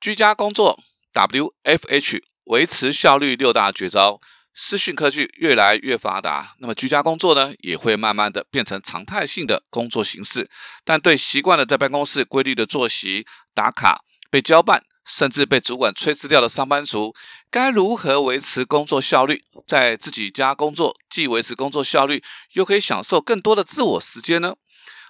居家工作 WFH 维持效率六大绝招。视讯科技越来越发达，那么居家工作呢，也会慢慢的变成常态性的工作形式。但对习惯了在办公室规律的作息、打卡、被交办，甚至被主管催辞掉的上班族，该如何维持工作效率？在自己家工作，既维持工作效率，又可以享受更多的自我时间呢？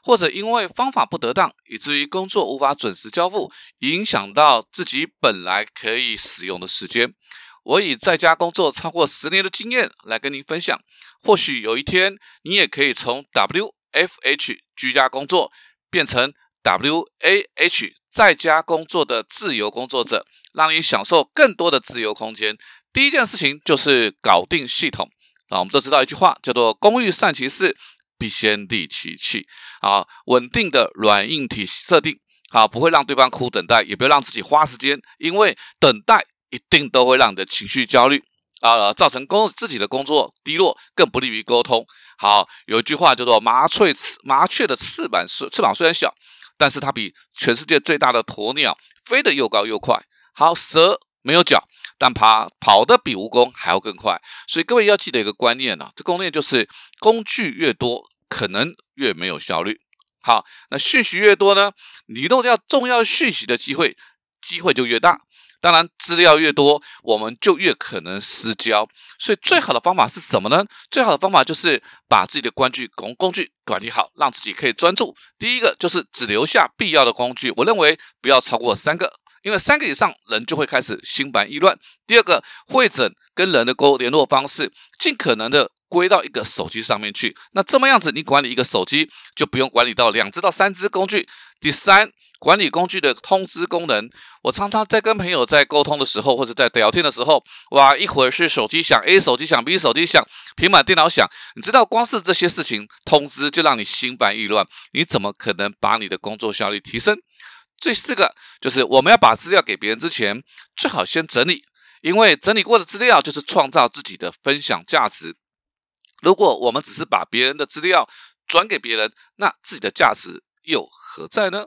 或者因为方法不得当，以至于工作无法准时交付，影响到自己本来可以使用的时间？我以在家工作超过十年的经验来跟您分享，或许有一天你也可以从 WFH 居家工作变成 WAH 在家工作的自由工作者，让你享受更多的自由空间。第一件事情就是搞定系统啊，我们都知道一句话叫做“工欲善其事，必先利其器”。啊，稳定的软硬体设定，好，不会让对方苦等待，也不要让自己花时间，因为等待。一定都会让你的情绪焦虑啊，造成工自己的工作低落，更不利于沟通。好，有一句话叫做“麻雀翅麻雀的翅膀是翅膀虽然小，但是它比全世界最大的鸵鸟飞得又高又快。好，蛇没有脚，但爬跑得比蜈蚣还要更快。所以各位要记得一个观念呢，这观念就是工具越多，可能越没有效率。好，那讯息越多呢，你漏掉重要讯息的机会机会就越大。当然，资料越多，我们就越可能失焦。所以，最好的方法是什么呢？最好的方法就是把自己的工具工工具管理好，让自己可以专注。第一个就是只留下必要的工具，我认为不要超过三个，因为三个以上人就会开始心烦意乱。第二个，会诊跟人的沟联络方式，尽可能的归到一个手机上面去。那这么样子，你管理一个手机就不用管理到两只到三只工具。第三。管理工具的通知功能，我常常在跟朋友在沟通的时候，或者在聊天的时候，哇，一会儿是手机响，A 手机响，B 手机响，平板电脑响，你知道，光是这些事情通知就让你心烦意乱，你怎么可能把你的工作效率提升？第四个就是我们要把资料给别人之前，最好先整理，因为整理过的资料就是创造自己的分享价值。如果我们只是把别人的资料转给别人，那自己的价值又何在呢？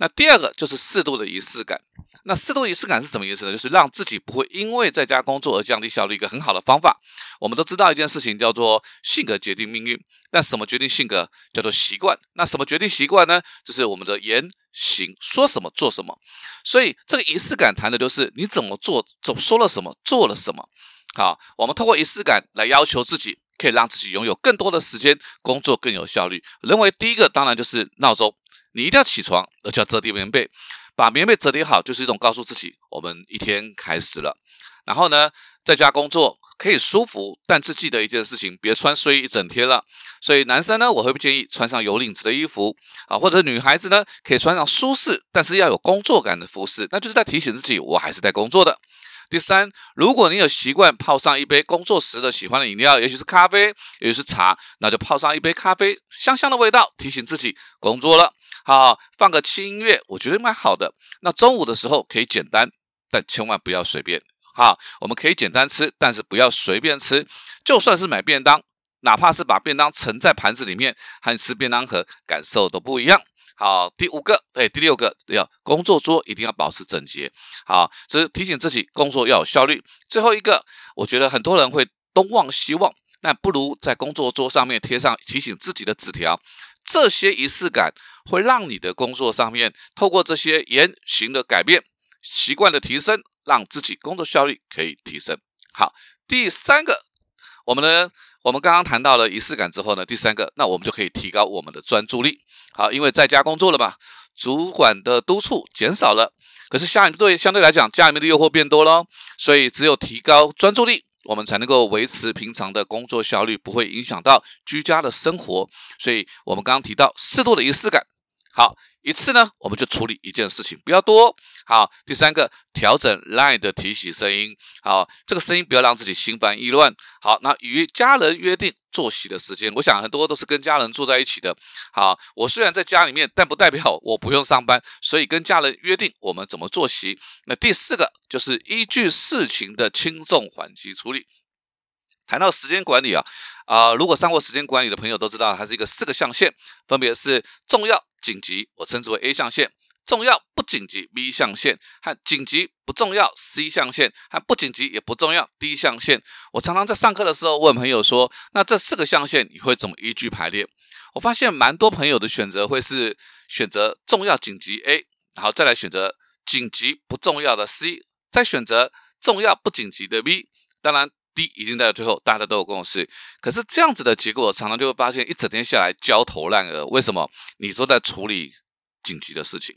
那第二个就是适度的仪式感。那适度仪式感是什么意思呢？就是让自己不会因为在家工作而降低效率。一个很好的方法，我们都知道一件事情叫做性格决定命运。但什么决定性格？叫做习惯。那什么决定习惯呢？就是我们的言行，说什么做什么。所以这个仪式感谈的就是你怎么做，怎说了什么，做了什么。好，我们通过仪式感来要求自己，可以让自己拥有更多的时间工作更有效率。认为第一个当然就是闹钟。你一定要起床，而且要折叠棉被，把棉被折叠好，就是一种告诉自己，我们一天开始了。然后呢，在家工作可以舒服，但是记得一件事情，别穿睡衣一整天了。所以男生呢，我会不建议穿上有领子的衣服啊，或者女孩子呢，可以穿上舒适但是要有工作感的服饰，那就是在提醒自己，我还是在工作的。第三，如果你有习惯泡上一杯工作时的喜欢的饮料，也许是咖啡，也许是茶，那就泡上一杯咖啡，香香的味道，提醒自己工作了。好，放个轻音乐，我觉得蛮好的。那中午的时候可以简单，但千万不要随便。好，我们可以简单吃，但是不要随便吃。就算是买便当，哪怕是把便当盛在盘子里面，和吃便当盒感受都不一样。好，第五个，哎，第六个要工作桌一定要保持整洁。好，这是提醒自己工作要有效率。最后一个，我觉得很多人会东望西望，那不如在工作桌上面贴上提醒自己的纸条。这些仪式感会让你的工作上面透过这些言行的改变、习惯的提升，让自己工作效率可以提升。好，第三个，我们呢？我们刚刚谈到了仪式感之后呢，第三个，那我们就可以提高我们的专注力。好，因为在家工作了嘛，主管的督促减少了，可是相对相对来讲，家里面的诱惑变多了，所以只有提高专注力，我们才能够维持平常的工作效率，不会影响到居家的生活。所以我们刚刚提到适度的仪式感。好。一次呢，我们就处理一件事情，不要多。好，第三个，调整 LINE 的提醒声音。好，这个声音不要让自己心烦意乱。好，那与家人约定作息的时间，我想很多都是跟家人住在一起的。好，我虽然在家里面，但不代表我不用上班，所以跟家人约定我们怎么作息。那第四个就是依据事情的轻重缓急处理。谈到时间管理啊，啊，如果上过时间管理的朋友都知道，它是一个四个象限，分别是重要。紧急，我称之为 A 象限；重要不紧急 B 象限和紧急不重要 C 象限和不紧急也不重要 D 象限。我常常在上课的时候问朋友说：“那这四个象限你会怎么依据排列？”我发现蛮多朋友的选择会是选择重要紧急 A，然后再来选择紧急不重要的 C，再选择重要不紧急的 B。当然 D 已经在最后，大家都有共识。可是这样子的结果，常常就会发现一整天下来焦头烂额。为什么？你都在处理紧急的事情。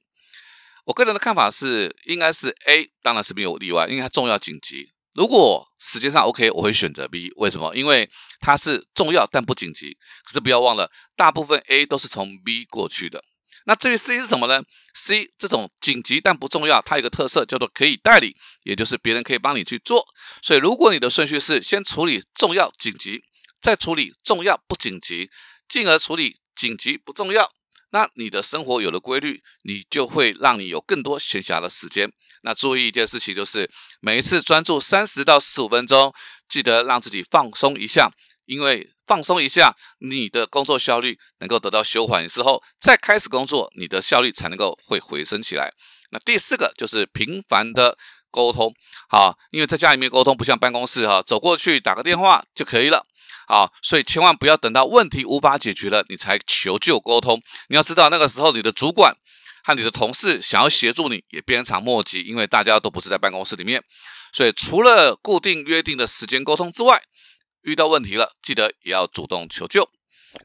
我个人的看法是，应该是 A，当然是没有例外，因为它重要紧急。如果时间上 OK，我会选择 B。为什么？因为它是重要但不紧急。可是不要忘了，大部分 A 都是从 B 过去的。那至于 C 是什么呢？C 这种紧急但不重要，它有个特色叫做可以代理，也就是别人可以帮你去做。所以如果你的顺序是先处理重要紧急，再处理重要不紧急，进而处理紧急不重要。那你的生活有了规律，你就会让你有更多闲暇的时间。那注意一件事情，就是每一次专注三十到十五分钟，记得让自己放松一下，因为放松一下，你的工作效率能够得到修缓之后，再开始工作，你的效率才能够会回升起来。那第四个就是频繁的沟通，好，因为在家里面沟通不像办公室哈，走过去打个电话就可以了。好，所以千万不要等到问题无法解决了，你才求救沟通。你要知道，那个时候你的主管和你的同事想要协助你，也鞭长莫及，因为大家都不是在办公室里面。所以，除了固定约定的时间沟通之外，遇到问题了，记得也要主动求救。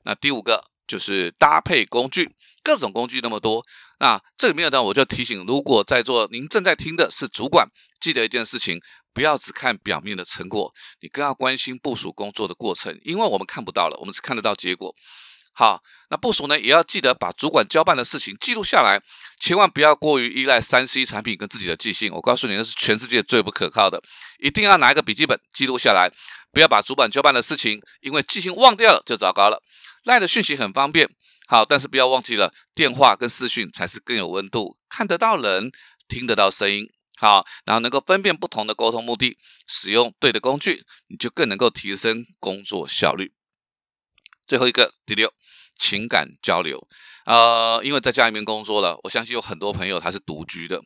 那第五个就是搭配工具，各种工具那么多。那这里面呢，我就提醒，如果在座您正在听的是主管，记得一件事情。不要只看表面的成果，你更要关心部署工作的过程，因为我们看不到了，我们只看得到结果。好，那部署呢，也要记得把主管交办的事情记录下来，千万不要过于依赖三 C 产品跟自己的记性。我告诉你，那是全世界最不可靠的，一定要拿一个笔记本记录下来，不要把主管交办的事情因为记性忘掉了就糟糕了。赖的讯息很方便，好，但是不要忘记了电话跟视讯才是更有温度，看得到人，听得到声音。好，然后能够分辨不同的沟通目的，使用对的工具，你就更能够提升工作效率。最后一个第六，情感交流。呃，因为在家里面工作了，我相信有很多朋友他是独居的。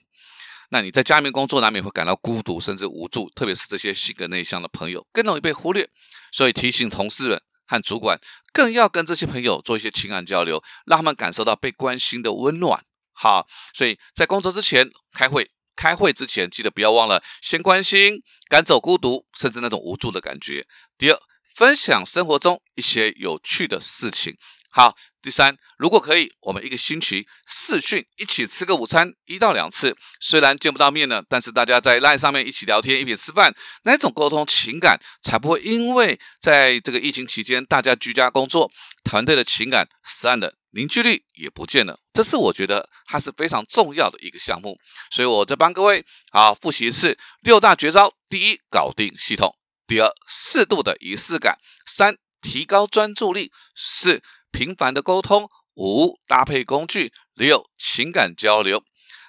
那你在家里面工作，难免会感到孤独甚至无助，特别是这些性格内向的朋友，更容易被忽略。所以提醒同事们和主管，更要跟这些朋友做一些情感交流，让他们感受到被关心的温暖。好，所以在工作之前开会。开会之前，记得不要忘了先关心，赶走孤独，甚至那种无助的感觉。第二，分享生活中一些有趣的事情。好，第三，如果可以，我们一个星期视讯一起吃个午餐，一到两次。虽然见不到面呢，但是大家在 LINE 上面一起聊天，一起吃饭，那种沟通情感，才不会因为在这个疫情期间大家居家工作，团队的情感散了。凝聚力也不见了，这是我觉得它是非常重要的一个项目，所以我再帮各位啊复习一次六大绝招：第一，搞定系统；第二，适度的仪式感；三，提高专注力；四，频繁的沟通；五，搭配工具；六，情感交流。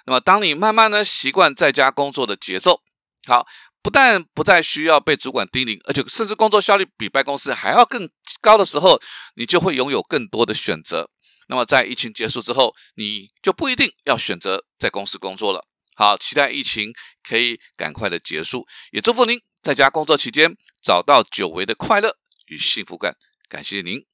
那么，当你慢慢的习惯在家工作的节奏，好，不但不再需要被主管叮咛，而且甚至工作效率比办公室还要更高的时候，你就会拥有更多的选择。那么在疫情结束之后，你就不一定要选择在公司工作了。好，期待疫情可以赶快的结束，也祝福您在家工作期间找到久违的快乐与幸福感。感谢您。